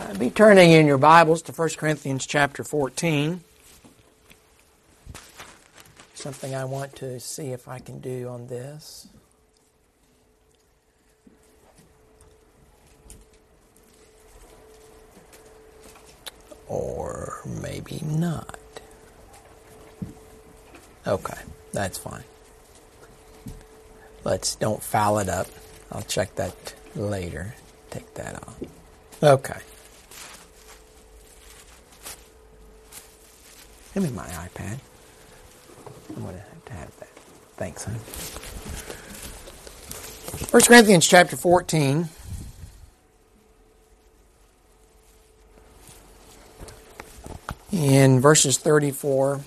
Uh, be turning in your Bibles to 1 Corinthians chapter 14. Something I want to see if I can do on this. Or maybe not. Okay, that's fine. Let's don't foul it up. I'll check that later. Take that off. Okay. Give me my iPad. I'm going to have to have that. Thanks, honey. 1 Corinthians chapter 14. In verses 34.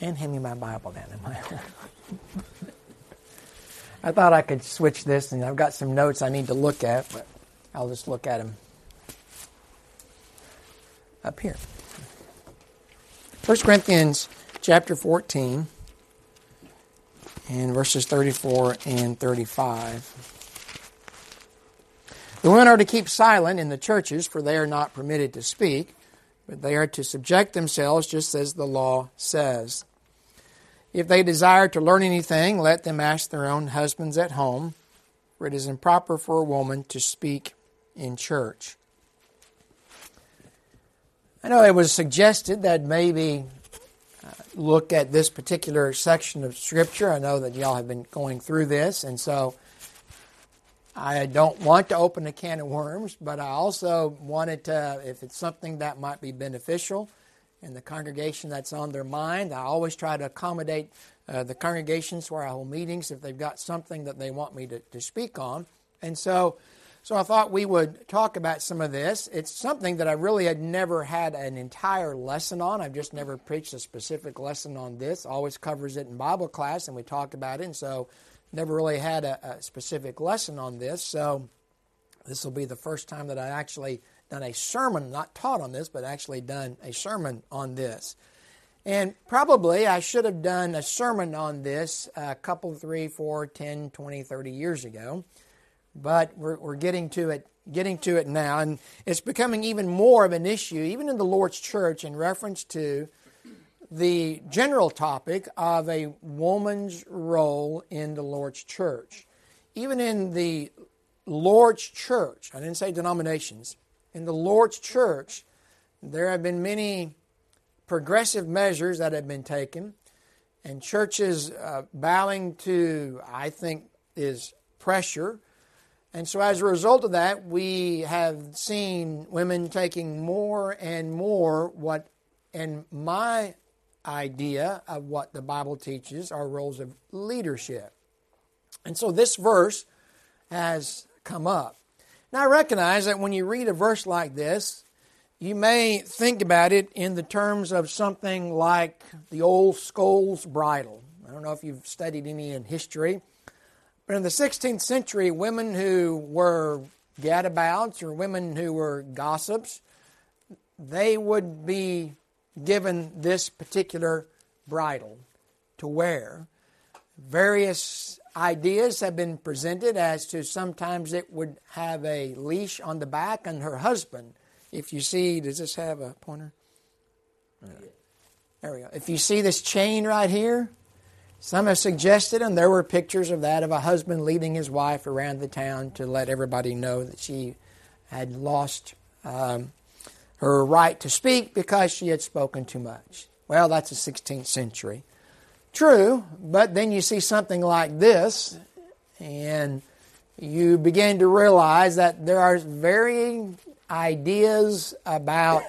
And hand me my Bible down in my I thought I could switch this, and I've got some notes I need to look at, but I'll just look at them up here. 1 Corinthians chapter 14 and verses 34 and 35. The women are to keep silent in the churches, for they are not permitted to speak, but they are to subject themselves just as the law says. If they desire to learn anything, let them ask their own husbands at home, for it is improper for a woman to speak in church. I know it was suggested that maybe uh, look at this particular section of Scripture. I know that y'all have been going through this, and so I don't want to open a can of worms, but I also wanted to, if it's something that might be beneficial, in the congregation that's on their mind. I always try to accommodate uh, the congregations where I hold meetings if they've got something that they want me to, to speak on. And so, so I thought we would talk about some of this. It's something that I really had never had an entire lesson on. I've just never preached a specific lesson on this. Always covers it in Bible class, and we talk about it. And so, never really had a, a specific lesson on this. So, this will be the first time that I actually done a sermon, not taught on this, but actually done a sermon on this. And probably I should have done a sermon on this a couple, three, four, ten, twenty, thirty years ago. But we're, we're getting to it getting to it now, and it's becoming even more of an issue, even in the Lord's church, in reference to the general topic of a woman's role in the Lord's church. Even in the Lord's church, I didn't say denominations, in the Lord's church, there have been many progressive measures that have been taken, and churches uh, bowing to, I think, is pressure. And so, as a result of that, we have seen women taking more and more what, in my idea of what the Bible teaches, are roles of leadership. And so, this verse has come up. Now, I recognize that when you read a verse like this, you may think about it in the terms of something like the old scold's bridle. I don't know if you've studied any in history, but in the 16th century, women who were gadabouts or women who were gossips, they would be given this particular bridle to wear. Various ideas have been presented as to sometimes it would have a leash on the back and her husband. If you see, does this have a pointer? There we go. If you see this chain right here, some have suggested, and there were pictures of that, of a husband leading his wife around the town to let everybody know that she had lost um, her right to speak because she had spoken too much. Well, that's the 16th century. True, but then you see something like this, and you begin to realize that there are varying ideas about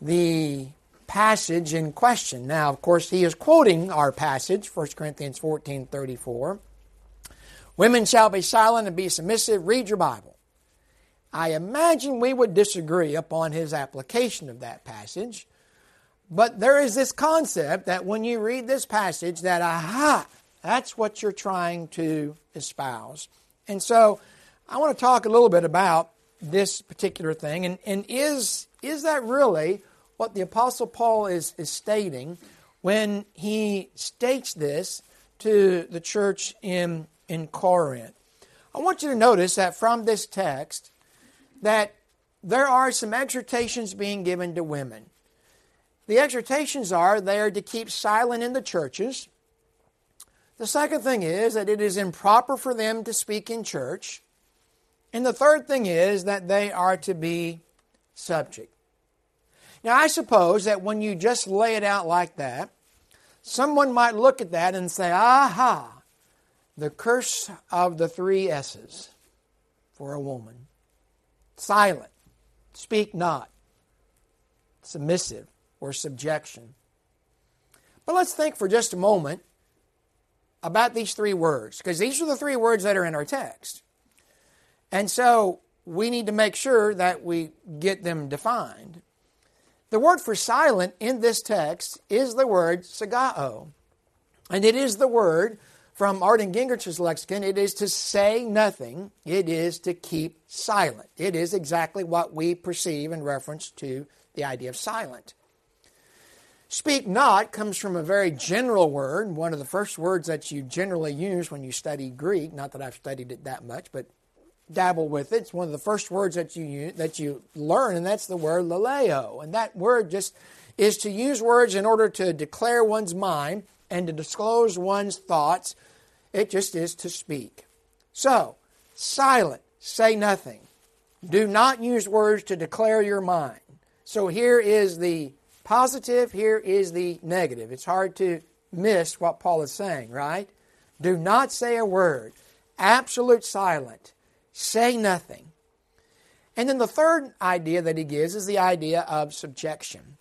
the passage in question. Now, of course, he is quoting our passage, 1 Corinthians 14 34. Women shall be silent and be submissive. Read your Bible. I imagine we would disagree upon his application of that passage. But there is this concept that when you read this passage, that aha, that's what you're trying to espouse. And so I want to talk a little bit about this particular thing. And, and is, is that really what the Apostle Paul is, is stating when he states this to the church in, in Corinth? I want you to notice that from this text, that there are some exhortations being given to women. The exhortations are they are to keep silent in the churches. The second thing is that it is improper for them to speak in church. And the third thing is that they are to be subject. Now, I suppose that when you just lay it out like that, someone might look at that and say, aha, the curse of the three S's for a woman silent, speak not, submissive, or subjection. But let's think for just a moment about these three words, because these are the three words that are in our text. And so we need to make sure that we get them defined. The word for silent in this text is the word sigao. And it is the word from Arndt Gingrich's lexicon, it is to say nothing, it is to keep silent. It is exactly what we perceive in reference to the idea of silent. Speak not comes from a very general word, one of the first words that you generally use when you study Greek. Not that I've studied it that much, but dabble with it. It's one of the first words that you that you learn, and that's the word laleo. And that word just is to use words in order to declare one's mind and to disclose one's thoughts. It just is to speak. So, silent, say nothing. Do not use words to declare your mind. So here is the positive, here is the negative. It's hard to miss what Paul is saying, right? Do not say a word. Absolute silent. Say nothing. And then the third idea that he gives is the idea of subjection.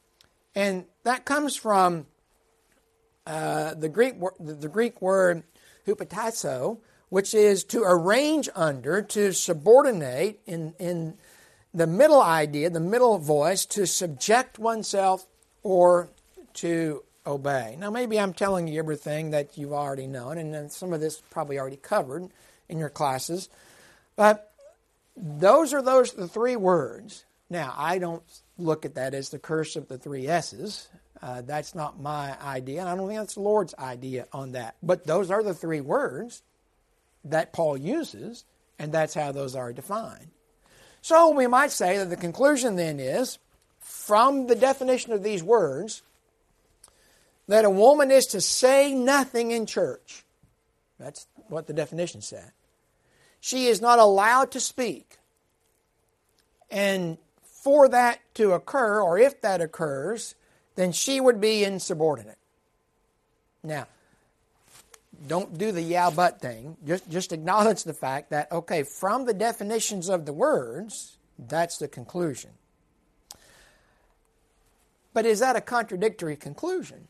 And that comes from uh, the Greek the Greek word hupotasso, which is to arrange under, to subordinate in in the middle idea, the middle voice, to subject oneself or to obey. Now, maybe I'm telling you everything that you've already known, and some of this probably already covered in your classes, but those are those the three words. Now, I don't look at that as the curse of the three S's. Uh, that's not my idea, and I don't think that's the Lord's idea on that. But those are the three words that Paul uses, and that's how those are defined. So we might say that the conclusion then is from the definition of these words that a woman is to say nothing in church. That's what the definition said. She is not allowed to speak. And for that to occur, or if that occurs, then she would be insubordinate. Now, don't do the yeah but thing. Just, just acknowledge the fact that, okay, from the definitions of the words, that's the conclusion. But is that a contradictory conclusion?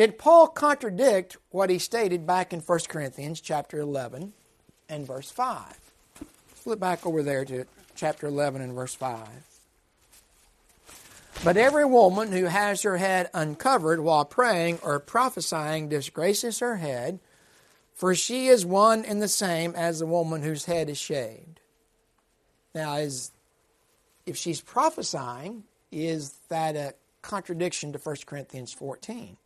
Did Paul contradict what he stated back in 1 Corinthians chapter 11 and verse 5? Flip back over there to chapter 11 and verse 5. But every woman who has her head uncovered while praying or prophesying disgraces her head, for she is one and the same as the woman whose head is shaved. Now, is if she's prophesying, is that a contradiction to 1 Corinthians 14?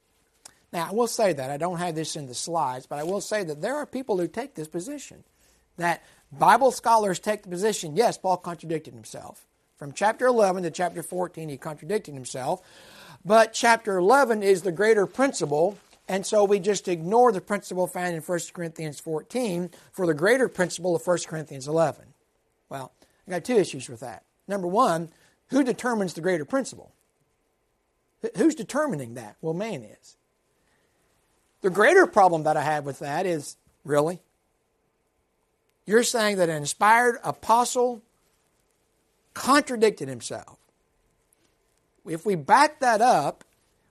Now, I will say that. I don't have this in the slides, but I will say that there are people who take this position. That Bible scholars take the position, yes, Paul contradicted himself. From chapter 11 to chapter 14, he contradicted himself. But chapter 11 is the greater principle, and so we just ignore the principle found in 1 Corinthians 14 for the greater principle of 1 Corinthians 11. Well, I got two issues with that. Number one, who determines the greater principle? Who's determining that? Well, man is. The greater problem that I have with that is really? You're saying that an inspired apostle contradicted himself. If we back that up,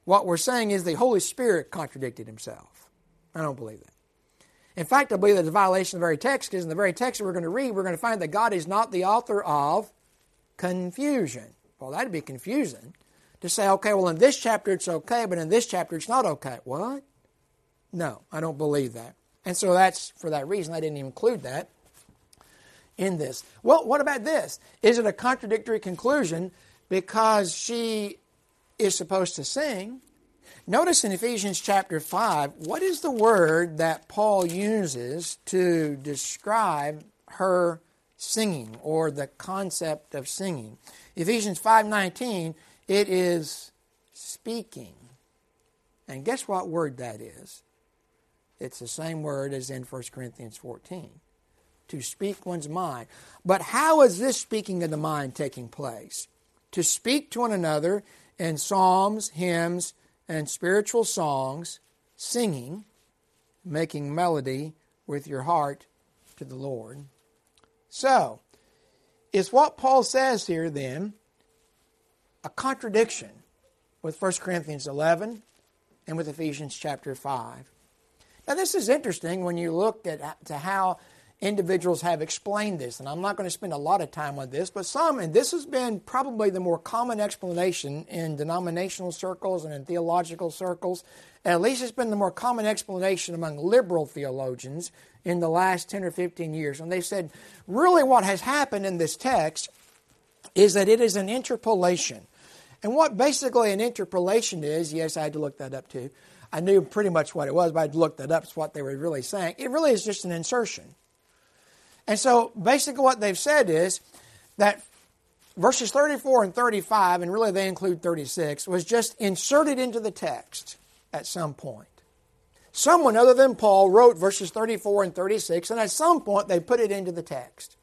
what we're saying is the Holy Spirit contradicted himself. I don't believe that. In fact, I believe that it's a violation of the very text because in the very text that we're going to read, we're going to find that God is not the author of confusion. Well, that'd be confusing to say, okay, well, in this chapter it's okay, but in this chapter it's not okay. What? No, I don't believe that. And so that's for that reason I didn't include that in this. Well, what about this? Is it a contradictory conclusion because she is supposed to sing? Notice in Ephesians chapter 5, what is the word that Paul uses to describe her singing or the concept of singing. Ephesians 5:19, it is speaking. And guess what word that is? It's the same word as in 1 Corinthians 14. To speak one's mind. But how is this speaking of the mind taking place? To speak to one another in psalms, hymns, and spiritual songs, singing, making melody with your heart to the Lord. So, is what Paul says here then a contradiction with 1 Corinthians 11 and with Ephesians chapter 5? Now, this is interesting when you look at to how individuals have explained this, and I'm not going to spend a lot of time on this, but some, and this has been probably the more common explanation in denominational circles and in theological circles, at least it's been the more common explanation among liberal theologians in the last 10 or 15 years. And they said, really, what has happened in this text is that it is an interpolation. And what basically an interpolation is, yes, I had to look that up too. I knew pretty much what it was, but I had to look that up. It's what they were really saying. It really is just an insertion. And so basically what they've said is that verses 34 and 35, and really they include 36, was just inserted into the text at some point. Someone other than Paul wrote verses 34 and 36, and at some point they put it into the text.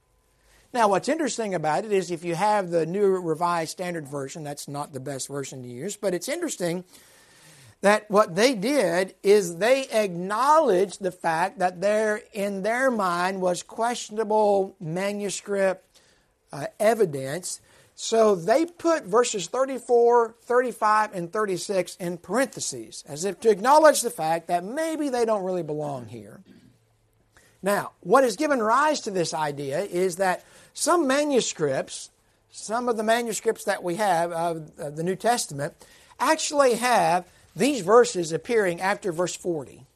Now, what's interesting about it is if you have the New Revised Standard Version, that's not the best version to use, but it's interesting that what they did is they acknowledged the fact that there, in their mind, was questionable manuscript uh, evidence. So they put verses 34, 35, and 36 in parentheses, as if to acknowledge the fact that maybe they don't really belong here. Now, what has given rise to this idea is that some manuscripts, some of the manuscripts that we have of the New Testament, actually have these verses appearing after verse 40,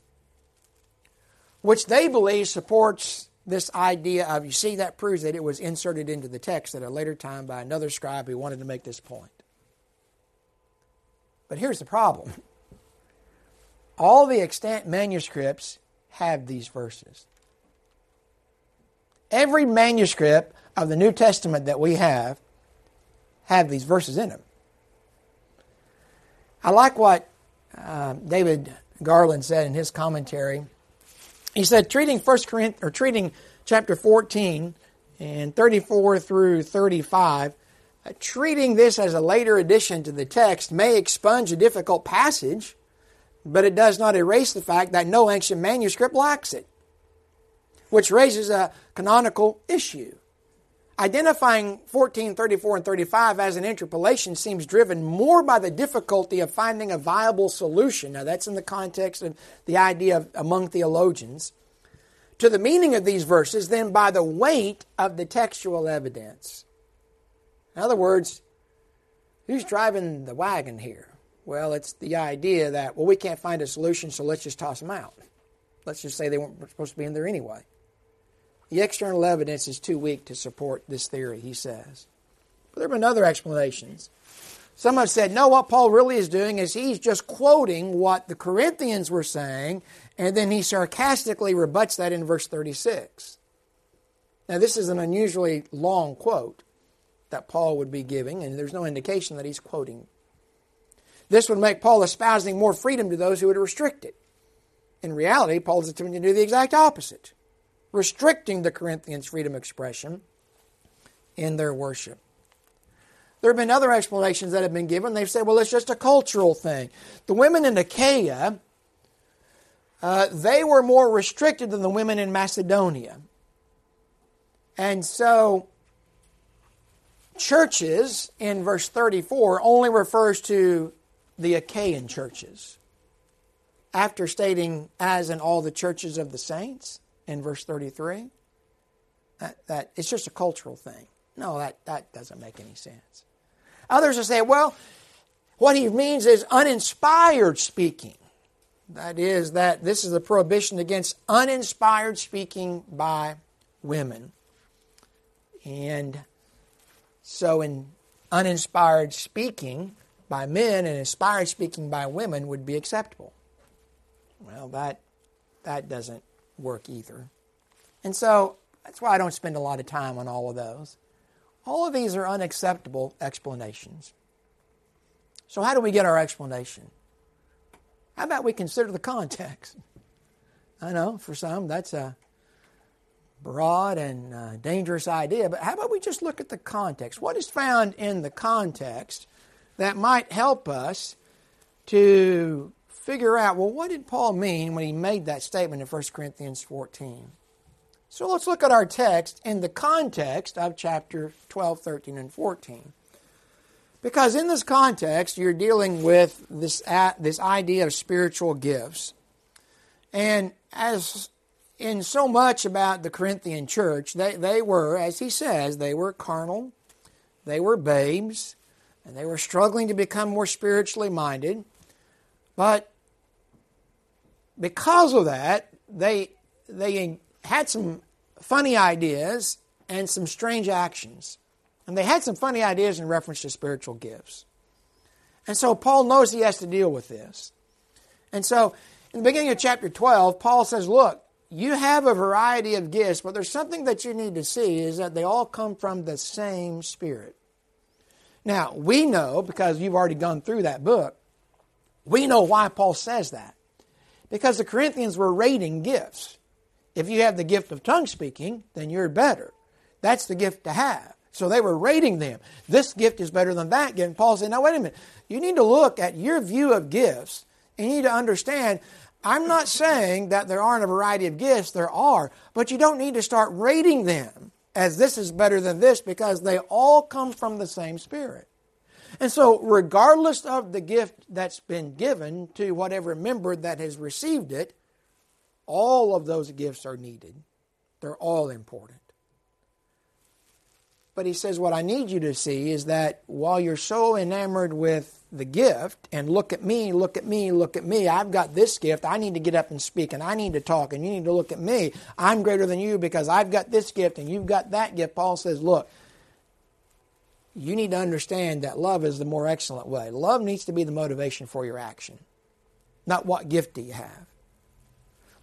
which they believe supports this idea of, you see, that proves that it was inserted into the text at a later time by another scribe who wanted to make this point. But here's the problem all the extant manuscripts have these verses. Every manuscript of the New Testament that we have have these verses in them. I like what uh, David Garland said in his commentary. He said, treating First Corinthians or treating chapter 14 and 34 through 35, uh, treating this as a later addition to the text may expunge a difficult passage, but it does not erase the fact that no ancient manuscript lacks it, which raises a canonical issue. Identifying 14, 34, and 35 as an interpolation seems driven more by the difficulty of finding a viable solution. Now, that's in the context of the idea of among theologians. To the meaning of these verses than by the weight of the textual evidence. In other words, who's driving the wagon here? Well, it's the idea that, well, we can't find a solution, so let's just toss them out. Let's just say they weren't supposed to be in there anyway. The external evidence is too weak to support this theory, he says. But there have been other explanations. Some have said, no, what Paul really is doing is he's just quoting what the Corinthians were saying, and then he sarcastically rebuts that in verse 36. Now, this is an unusually long quote that Paul would be giving, and there's no indication that he's quoting. This would make Paul espousing more freedom to those who would restrict it. In reality, Paul is attempting to do the exact opposite restricting the Corinthians' freedom of expression in their worship. There have been other explanations that have been given. They've said, well, it's just a cultural thing. The women in Achaia, uh, they were more restricted than the women in Macedonia. And so, churches in verse 34 only refers to the Achaean churches. After stating, as in all the churches of the saints, in verse 33? That, that it's just a cultural thing. No, that, that doesn't make any sense. Others will say, well, what he means is uninspired speaking. That is, that this is the prohibition against uninspired speaking by women. And so, in uninspired speaking by men and inspired speaking by women would be acceptable. Well, that, that doesn't work either. And so That's why I don't spend a lot of time on all of those. All of these are unacceptable explanations. So, how do we get our explanation? How about we consider the context? I know for some that's a broad and uh, dangerous idea, but how about we just look at the context? What is found in the context that might help us to figure out, well, what did Paul mean when he made that statement in 1 Corinthians 14? So let's look at our text in the context of chapter 12, 13, and 14. Because in this context, you're dealing with this, this idea of spiritual gifts. And as in so much about the Corinthian church, they, they were, as he says, they were carnal, they were babes, and they were struggling to become more spiritually minded. But because of that, they, they had some funny ideas and some strange actions. And they had some funny ideas in reference to spiritual gifts. And so Paul knows he has to deal with this. And so in the beginning of chapter 12, Paul says, Look, you have a variety of gifts, but there's something that you need to see is that they all come from the same Spirit. Now, we know, because you've already gone through that book, we know why Paul says that. Because the Corinthians were rating gifts. If you have the gift of tongue speaking, then you're better. That's the gift to have. So they were rating them. This gift is better than that gift. And Paul said, now wait a minute. You need to look at your view of gifts and you need to understand I'm not saying that there aren't a variety of gifts, there are, but you don't need to start rating them as this is better than this because they all come from the same Spirit. And so, regardless of the gift that's been given to whatever member that has received it, all of those gifts are needed. They're all important. But he says, What I need you to see is that while you're so enamored with the gift and look at me, look at me, look at me, I've got this gift, I need to get up and speak and I need to talk and you need to look at me. I'm greater than you because I've got this gift and you've got that gift. Paul says, Look, you need to understand that love is the more excellent way. Love needs to be the motivation for your action, not what gift do you have.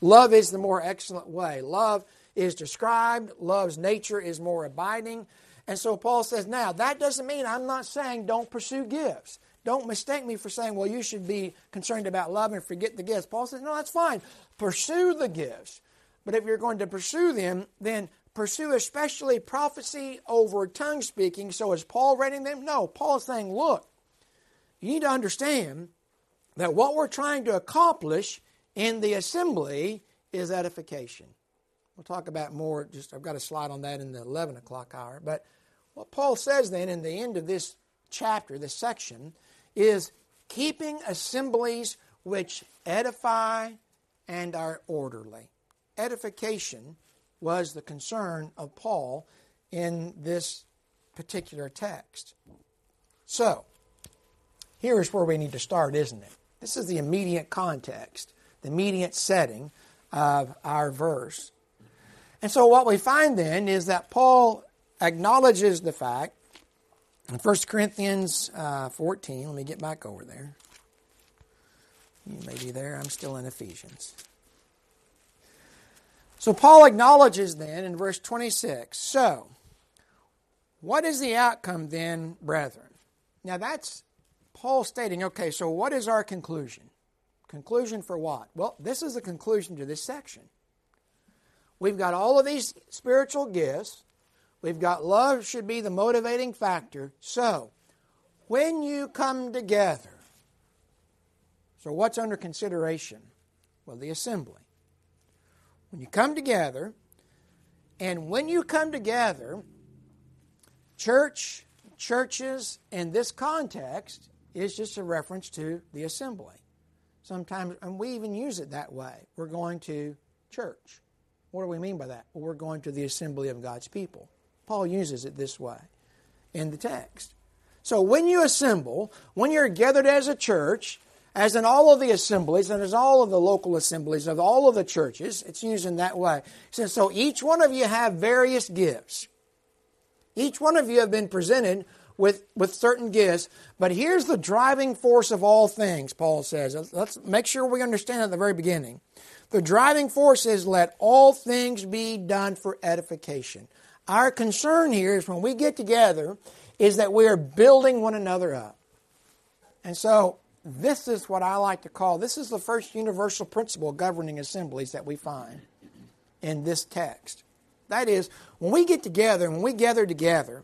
Love is the more excellent way. Love is described, love's nature is more abiding. And so Paul says, now, that doesn't mean I'm not saying don't pursue gifts. Don't mistake me for saying, well, you should be concerned about love and forget the gifts. Paul says, no, that's fine. Pursue the gifts. But if you're going to pursue them, then pursue especially prophecy over tongue speaking. So is Paul rating them? No. Paul is saying, look, you need to understand that what we're trying to accomplish in the assembly is edification. We'll talk about more, just I've got a slide on that in the 11 o'clock hour. But what Paul says then in the end of this chapter, this section, is keeping assemblies which edify and are orderly. Edification was the concern of Paul in this particular text. So, here's where we need to start, isn't it? This is the immediate context, the immediate setting of our verse. And so, what we find then is that Paul acknowledges the fact in 1 Corinthians uh, 14, let me get back over there. You may be there. I'm still in Ephesians. So Paul acknowledges then in verse 26 so, what is the outcome then, brethren? Now that's Paul stating, okay, so what is our conclusion? Conclusion for what? Well, this is the conclusion to this section. We've got all of these spiritual gifts. We've got love should be the motivating factor. So, when you come together, so what's under consideration? Well, the assembly. When you come together, and when you come together, church, churches in this context is just a reference to the assembly. Sometimes, and we even use it that way. We're going to church. What do we mean by that? Well, we're going to the assembly of God's people. Paul uses it this way in the text. So when you assemble, when you're gathered as a church, as in all of the assemblies, and as all of the local assemblies of all of the churches, it's used in that way. So, so each one of you have various gifts. Each one of you have been presented with, with certain gifts. But here's the driving force of all things, Paul says. Let's make sure we understand at the very beginning. The driving force is let all things be done for edification. Our concern here is when we get together is that we are building one another up. And so this is what I like to call this is the first universal principle governing assemblies that we find in this text. That is, when we get together, when we gather together,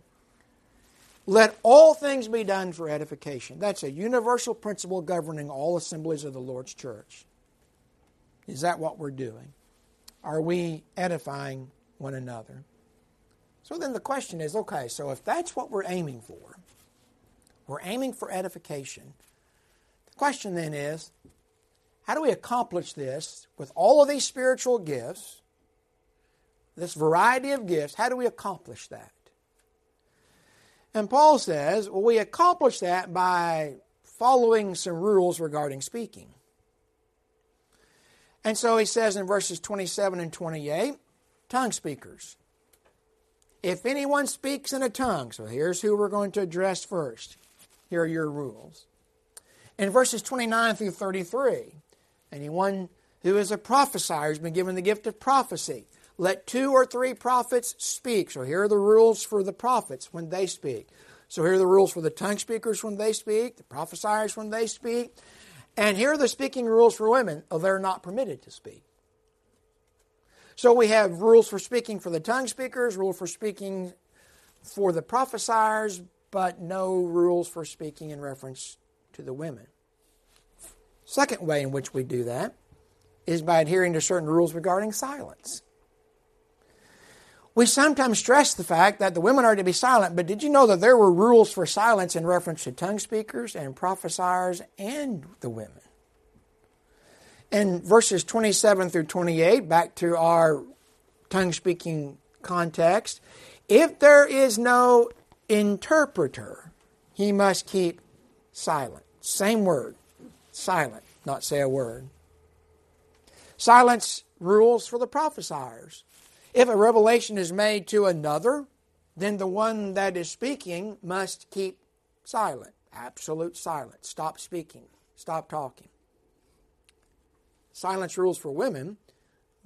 let all things be done for edification. That's a universal principle governing all assemblies of the Lord's church. Is that what we're doing? Are we edifying one another? So then the question is okay, so if that's what we're aiming for, we're aiming for edification. Question then is how do we accomplish this with all of these spiritual gifts, this variety of gifts? How do we accomplish that? And Paul says, well, we accomplish that by following some rules regarding speaking. And so he says in verses 27 and 28 tongue speakers. If anyone speaks in a tongue, so here's who we're going to address first. Here are your rules. In verses 29 through 33, anyone who is a prophesier has been given the gift of prophecy. Let two or three prophets speak. So here are the rules for the prophets when they speak. So here are the rules for the tongue speakers when they speak, the prophesiers when they speak, and here are the speaking rules for women. Oh, they're not permitted to speak. So we have rules for speaking for the tongue speakers, rule for speaking for the prophesiers, but no rules for speaking in reference to the women. Second way in which we do that is by adhering to certain rules regarding silence. We sometimes stress the fact that the women are to be silent, but did you know that there were rules for silence in reference to tongue speakers and prophesiers and the women? In verses 27 through 28, back to our tongue speaking context, if there is no interpreter, he must keep silent. Same word, silent, not say a word. Silence rules for the prophesiers. If a revelation is made to another, then the one that is speaking must keep silent, absolute silence. Stop speaking, stop talking. Silence rules for women.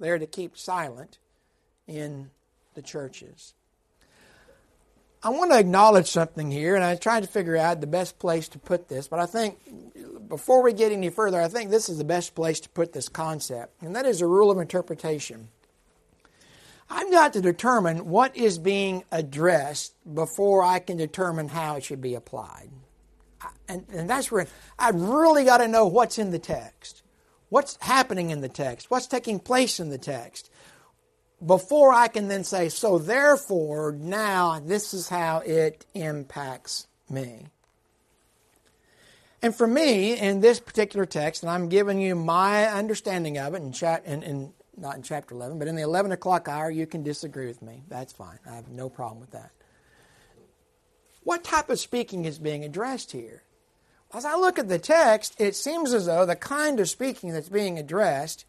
They're to keep silent in the churches. I want to acknowledge something here, and I tried to figure out the best place to put this, but I think before we get any further, I think this is the best place to put this concept, and that is a rule of interpretation. I've got to determine what is being addressed before I can determine how it should be applied. And, and that's where I've really got to know what's in the text, what's happening in the text, what's taking place in the text, before I can then say, so therefore, now this is how it impacts me. And for me, in this particular text, and I'm giving you my understanding of it in, in, in not in chapter 11, but in the 11 o'clock hour, you can disagree with me. That's fine. I have no problem with that. What type of speaking is being addressed here? As I look at the text, it seems as though the kind of speaking that's being addressed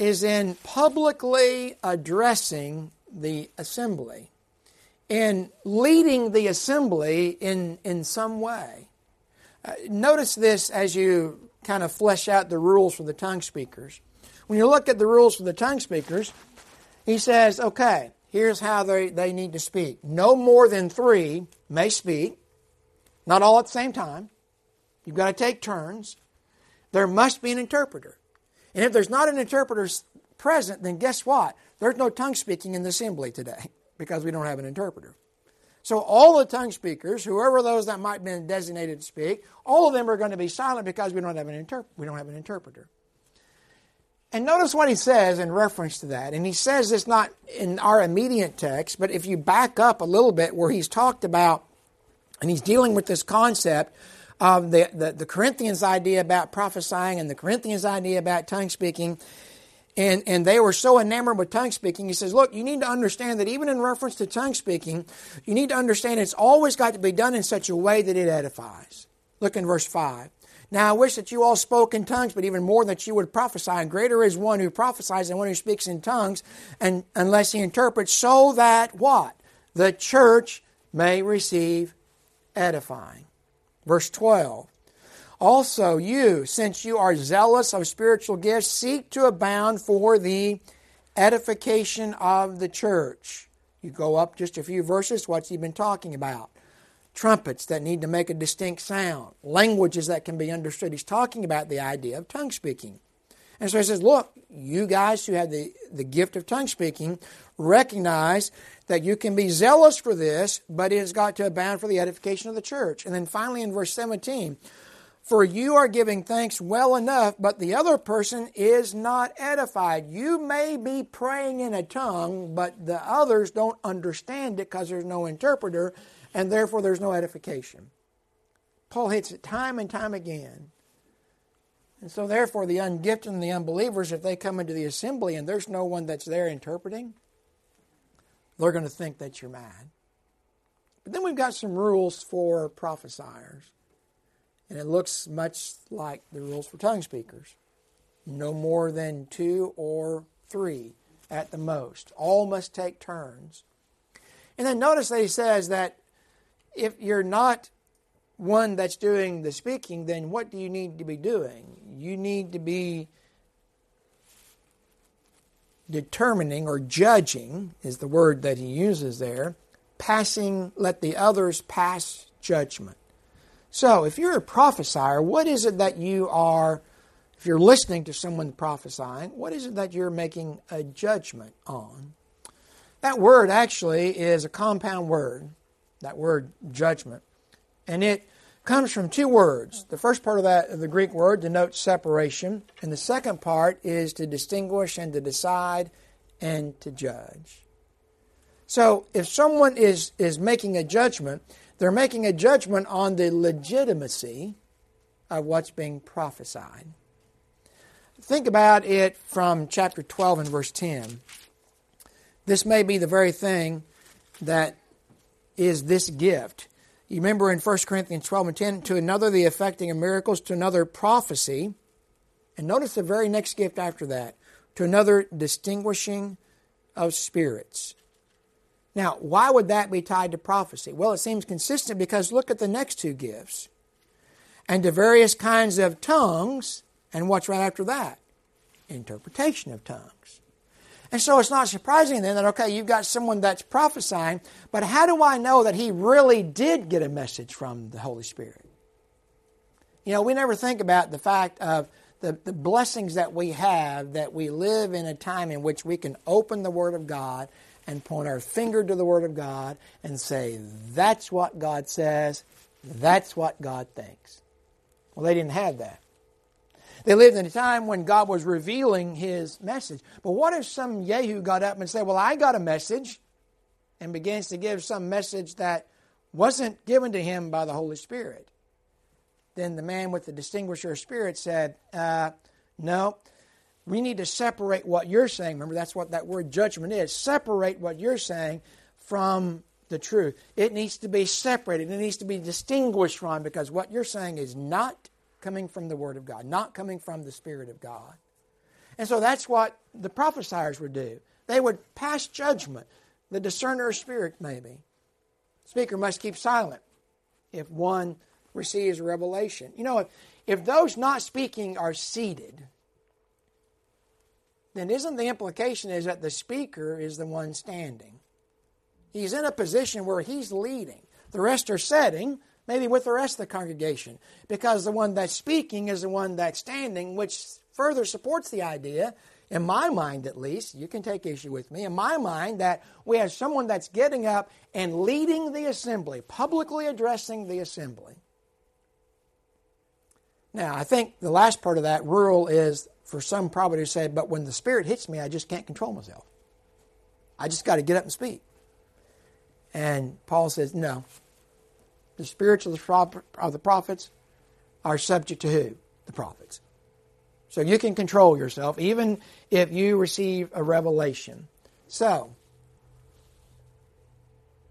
is in publicly addressing the assembly, in leading the assembly in, in some way. Uh, notice this as you kind of flesh out the rules for the tongue speakers. When you look at the rules for the tongue speakers, he says, okay, here's how they, they need to speak. No more than three may speak, not all at the same time. You've got to take turns. There must be an interpreter. And if there's not an interpreter present, then guess what? There's no tongue speaking in the assembly today because we don't have an interpreter. So all the tongue speakers, whoever those that might have been designated to speak, all of them are going to be silent because we don't have an, interp- we don't have an interpreter. And notice what he says in reference to that. And he says this not in our immediate text, but if you back up a little bit where he's talked about, and he's dealing with this concept of the, the, the Corinthians' idea about prophesying and the Corinthians' idea about tongue speaking. And, and they were so enamored with tongue speaking. He says, Look, you need to understand that even in reference to tongue speaking, you need to understand it's always got to be done in such a way that it edifies. Look in verse 5. Now I wish that you all spoke in tongues, but even more that you would prophesy. And greater is one who prophesies than one who speaks in tongues, and unless he interprets, so that what? The church may receive edifying. Verse 12. Also, you, since you are zealous of spiritual gifts, seek to abound for the edification of the church. You go up just a few verses, what's he been talking about? Trumpets that need to make a distinct sound, languages that can be understood. He's talking about the idea of tongue speaking. And so he says, Look, you guys who have the, the gift of tongue speaking, recognize that you can be zealous for this, but it has got to abound for the edification of the church. And then finally in verse 17, for you are giving thanks well enough, but the other person is not edified. You may be praying in a tongue, but the others don't understand it because there's no interpreter, and therefore there's no edification. Paul hits it time and time again. And so, therefore, the ungifted and the unbelievers, if they come into the assembly and there's no one that's there interpreting, they're going to think that you're mad. But then we've got some rules for prophesiers. And it looks much like the rules for tongue speakers no more than two or three at the most. All must take turns. And then notice that he says that if you're not one that's doing the speaking, then what do you need to be doing? You need to be determining or judging, is the word that he uses there, passing, let the others pass judgment. So, if you're a prophesier, what is it that you are, if you're listening to someone prophesying, what is it that you're making a judgment on? That word actually is a compound word, that word judgment. And it comes from two words. The first part of that, the Greek word, denotes separation, and the second part is to distinguish and to decide and to judge. So, if someone is, is making a judgment, they're making a judgment on the legitimacy of what's being prophesied. Think about it from chapter 12 and verse 10. This may be the very thing that is this gift. You remember in 1 Corinthians 12 and 10, to another the effecting of miracles, to another prophecy. And notice the very next gift after that, to another distinguishing of spirits. Now, why would that be tied to prophecy? Well, it seems consistent because look at the next two gifts. And to various kinds of tongues, and what's right after that? Interpretation of tongues. And so it's not surprising then that, okay, you've got someone that's prophesying, but how do I know that he really did get a message from the Holy Spirit? You know, we never think about the fact of the, the blessings that we have, that we live in a time in which we can open the Word of God and point our finger to the Word of God and say, that's what God says, that's what God thinks. Well, they didn't have that. They lived in a time when God was revealing His message. But what if some Yehu got up and said, Well, I got a message, and begins to give some message that wasn't given to him by the Holy Spirit? Then the man with the distinguisher of spirit said, uh, No, we need to separate what you're saying. Remember, that's what that word judgment is. Separate what you're saying from the truth. It needs to be separated. It needs to be distinguished from because what you're saying is not coming from the Word of God, not coming from the Spirit of God. And so that's what the prophesiers would do. They would pass judgment. The discerner of spirit, maybe. Speaker must keep silent if one receives revelation. You know, if, if those not speaking are seated, then isn't the implication is that the speaker is the one standing? He's in a position where he's leading. The rest are sitting, maybe with the rest of the congregation, because the one that's speaking is the one that's standing, which further supports the idea, in my mind at least, you can take issue with me, in my mind, that we have someone that's getting up and leading the assembly, publicly addressing the assembly. Now, I think the last part of that rule is for some probably to say, but when the Spirit hits me, I just can't control myself. I just got to get up and speak. And Paul says, no. The spirits of the prophets are subject to who? The prophets. So you can control yourself even if you receive a revelation. So,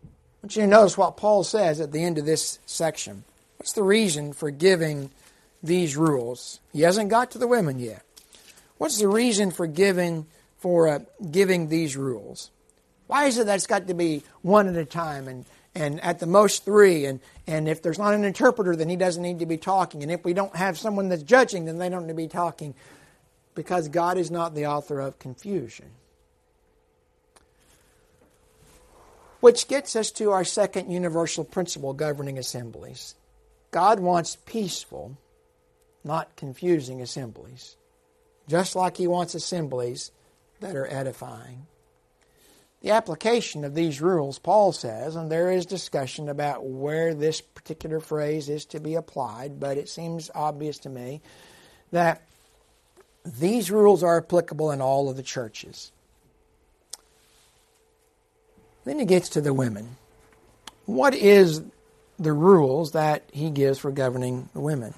I want you to notice what Paul says at the end of this section. What's the reason for giving these rules? He hasn't got to the women yet. What's the reason for giving for uh, giving these rules? Why is it that it's got to be one at a time and, and at the most three. And, and if there's not an interpreter, then he doesn't need to be talking. And if we don't have someone that's judging, then they don't need to be talking because God is not the author of confusion. Which gets us to our second universal principle governing assemblies. God wants peaceful, not confusing assemblies, just like He wants assemblies that are edifying. The application of these rules, Paul says, and there is discussion about where this particular phrase is to be applied, but it seems obvious to me that these rules are applicable in all of the churches. Then he gets to the women. What is the rules that he gives for governing the women?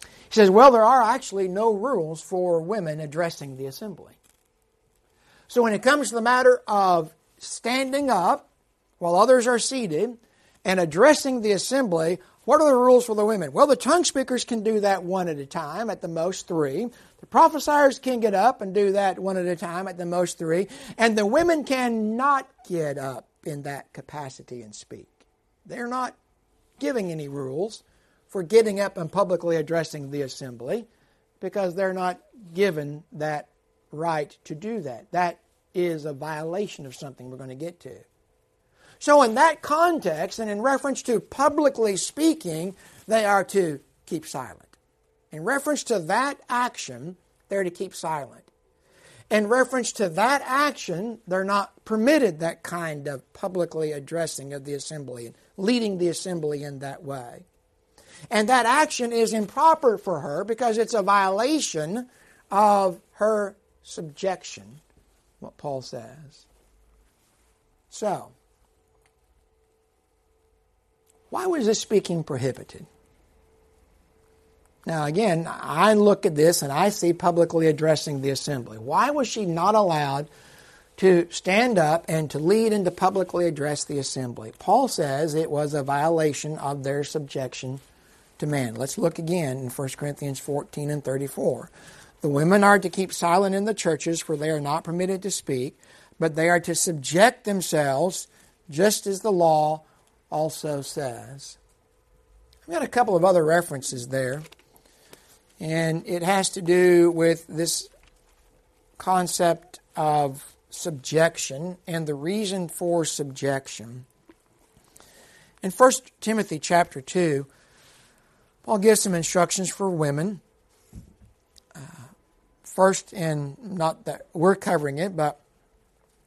He says, well, there are actually no rules for women addressing the assembly. So when it comes to the matter of standing up while others are seated and addressing the assembly, what are the rules for the women? Well, the tongue speakers can do that one at a time, at the most three. The prophesiers can get up and do that one at a time, at the most three. And the women cannot get up in that capacity and speak. They're not giving any rules for getting up and publicly addressing the assembly because they're not given that right to do that. That is a violation of something we're going to get to. So, in that context, and in reference to publicly speaking, they are to keep silent. In reference to that action, they're to keep silent. In reference to that action, they're not permitted that kind of publicly addressing of the assembly and leading the assembly in that way. And that action is improper for her because it's a violation of her subjection what Paul says. So, why was this speaking prohibited? Now, again, I look at this and I see publicly addressing the assembly. Why was she not allowed to stand up and to lead and to publicly address the assembly? Paul says it was a violation of their subjection to man. Let's look again in 1 Corinthians 14 and 34. The women are to keep silent in the churches, for they are not permitted to speak, but they are to subject themselves, just as the law also says. I've got a couple of other references there, and it has to do with this concept of subjection and the reason for subjection. In 1 Timothy chapter 2, Paul gives some instructions for women first in not that we're covering it, but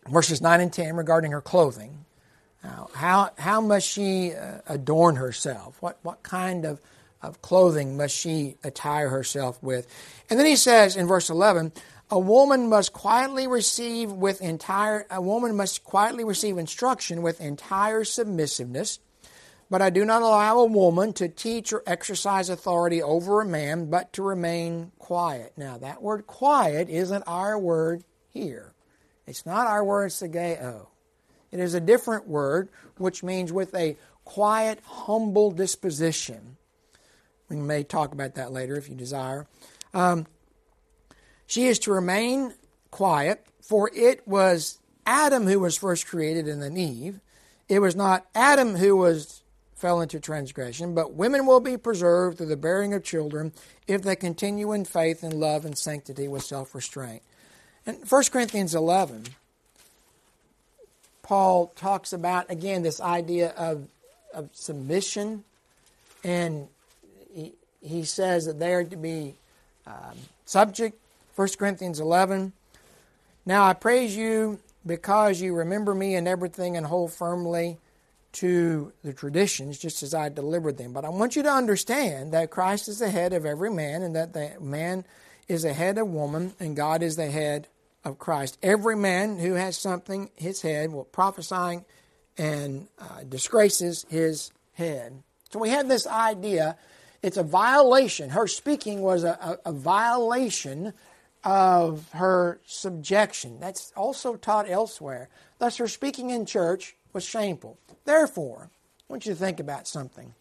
verses 9 and 10 regarding her clothing. Now, how, how must she uh, adorn herself? What, what kind of, of clothing must she attire herself with? And then he says in verse 11, a woman must quietly receive with entire, a woman must quietly receive instruction with entire submissiveness but I do not allow a woman to teach or exercise authority over a man, but to remain quiet. Now, that word quiet isn't our word here. It's not our word sigao. It is a different word, which means with a quiet, humble disposition. We may talk about that later if you desire. Um, she is to remain quiet, for it was Adam who was first created and then Eve. It was not Adam who was fell into transgression, but women will be preserved through the bearing of children if they continue in faith and love and sanctity with self restraint. In 1 Corinthians 11, Paul talks about, again, this idea of, of submission, and he, he says that they are to be um, subject. 1 Corinthians 11. Now I praise you because you remember me in everything and hold firmly to the traditions just as I delivered them. But I want you to understand that Christ is the head of every man and that the man is the head of woman and God is the head of Christ. Every man who has something, his head, will prophesying and uh, disgraces his head. So we have this idea. It's a violation. Her speaking was a, a, a violation of her subjection. That's also taught elsewhere. Thus, her speaking in church was shameful. Therefore, I want you to think about something.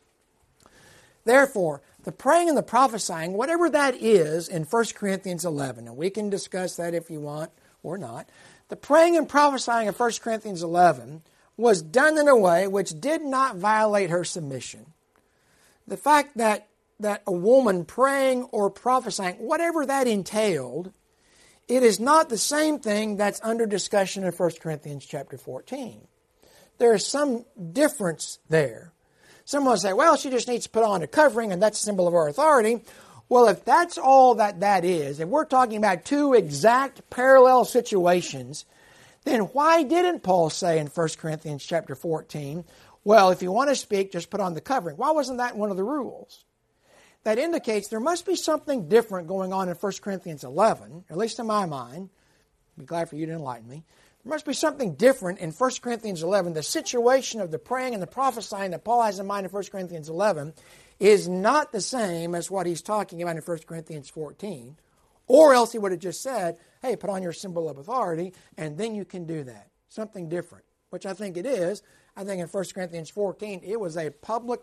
Therefore, the praying and the prophesying, whatever that is in 1 Corinthians 11, and we can discuss that if you want or not, the praying and prophesying of 1 Corinthians 11 was done in a way which did not violate her submission. The fact that, that a woman praying or prophesying, whatever that entailed, it is not the same thing that's under discussion in 1 Corinthians chapter 14. There is some difference there. Someone will say, well, she just needs to put on a covering and that's a symbol of our authority. Well, if that's all that that is, and we're talking about two exact parallel situations, then why didn't Paul say in 1 Corinthians chapter 14, well, if you want to speak, just put on the covering? Why wasn't that one of the rules? That indicates there must be something different going on in 1 Corinthians 11, at least in my mind. I'd be glad for you to enlighten me. There must be something different in 1 Corinthians 11. The situation of the praying and the prophesying that Paul has in mind in 1 Corinthians 11 is not the same as what he's talking about in 1 Corinthians 14. Or else he would have just said, hey, put on your symbol of authority, and then you can do that. Something different, which I think it is. I think in 1 Corinthians 14, it was a public,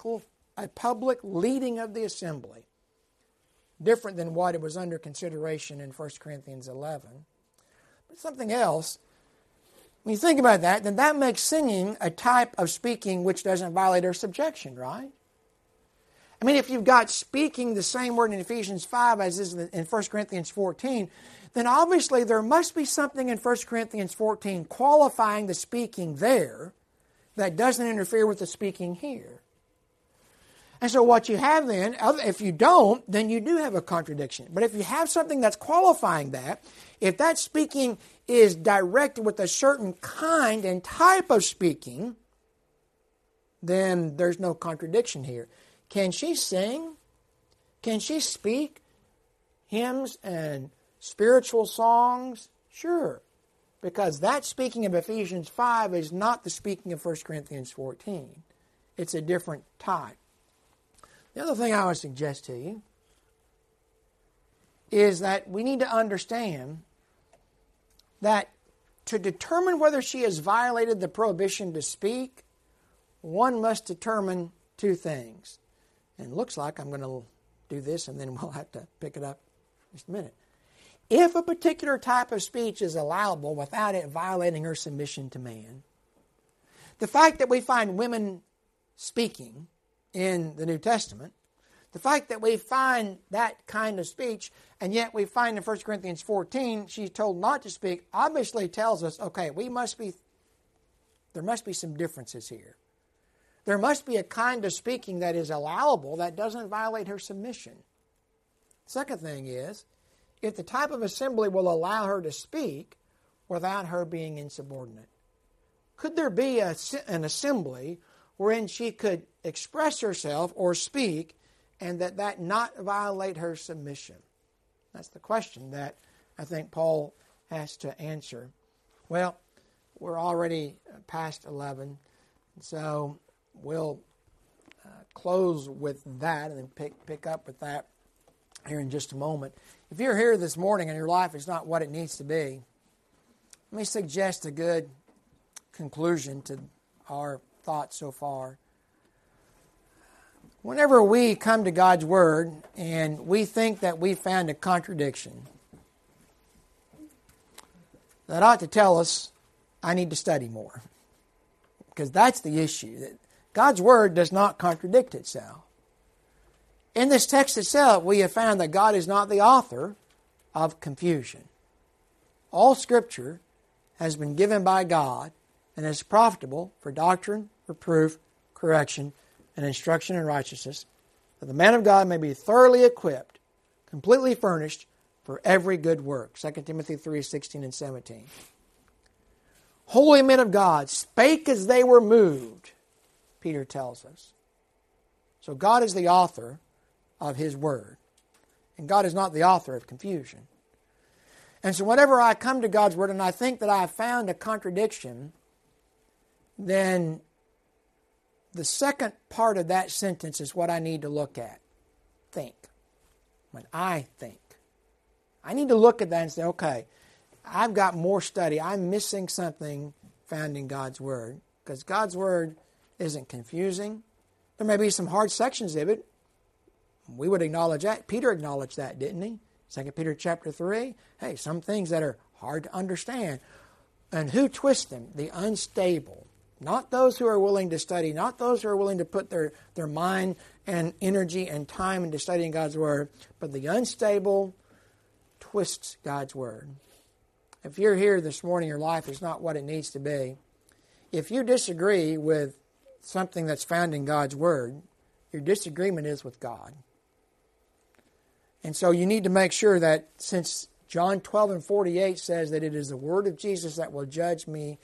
a public leading of the assembly, different than what it was under consideration in 1 Corinthians 11. But something else, when you think about that, then that makes singing a type of speaking which doesn't violate our subjection, right? I mean, if you've got speaking the same word in Ephesians 5 as is in 1 Corinthians 14, then obviously there must be something in 1 Corinthians 14 qualifying the speaking there that doesn't interfere with the speaking here. And so, what you have then, if you don't, then you do have a contradiction. But if you have something that's qualifying that, if that speaking is directed with a certain kind and type of speaking, then there's no contradiction here. Can she sing? Can she speak hymns and spiritual songs? Sure. Because that speaking of Ephesians 5 is not the speaking of 1 Corinthians 14. It's a different type. The other thing I would suggest to you is that we need to understand that to determine whether she has violated the prohibition to speak, one must determine two things. And it looks like I'm going to do this and then we'll have to pick it up just a minute. If a particular type of speech is allowable without it violating her submission to man, the fact that we find women speaking in the New Testament, the fact that we find that kind of speech, and yet we find in 1 Corinthians 14 she's told not to speak, obviously tells us, okay, we must be, there must be some differences here. There must be a kind of speaking that is allowable that doesn't violate her submission. Second thing is, if the type of assembly will allow her to speak without her being insubordinate. Could there be a, an assembly wherein she could express herself or speak and that that not violate her submission? That's the question that I think Paul has to answer. Well, we're already past 11, so we'll uh, close with that and then pick, pick up with that here in just a moment. If you're here this morning and your life is not what it needs to be, let me suggest a good conclusion to our thoughts so far. Whenever we come to God's Word and we think that we found a contradiction, that ought to tell us I need to study more. Because that's the issue. That God's Word does not contradict itself. In this text itself, we have found that God is not the author of confusion. All Scripture has been given by God and is profitable for doctrine, reproof, correction, and instruction in righteousness, that the man of God may be thoroughly equipped, completely furnished for every good work. 2 Timothy 3 16 and 17. Holy men of God spake as they were moved Peter tells us. So God is the author of His Word, and God is not the author of confusion. And so, whenever I come to God's Word and I think that I have found a contradiction, then the second part of that sentence is what I need to look at. Think. When I think, I need to look at that and say, okay, I've got more study. I'm missing something found in God's Word. Because God's Word isn't confusing. There may be some hard sections of it. We would acknowledge that. Peter acknowledged that, didn't he? 2 Peter chapter 3. Hey, some things that are hard to understand. And who twists them? The unstable, Not those who are willing to study, not those who are willing to put their, their mind and energy and time into studying God's Word, but the unstable twists God's Word. If you're here this morning, your life is not what it needs to be. If you disagree with something that's found in God's Word, your disagreement is with God. And so you need to make sure that since John 12 and 48 says that it is the Word of Jesus that will judge me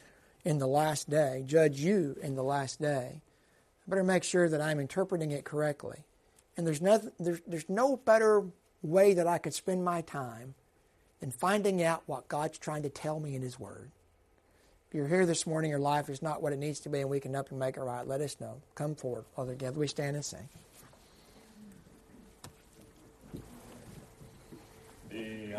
in the last day, judge you in the last day, I better make sure that I'm interpreting it correctly. And there's, nothing, there's, there's no better way that I could spend my time than finding out what God's trying to tell me in His Word. If you're here this morning, your life is not what it needs to be, and we can up and make it right, let us know. Come forward. Father, together we stand and sing. The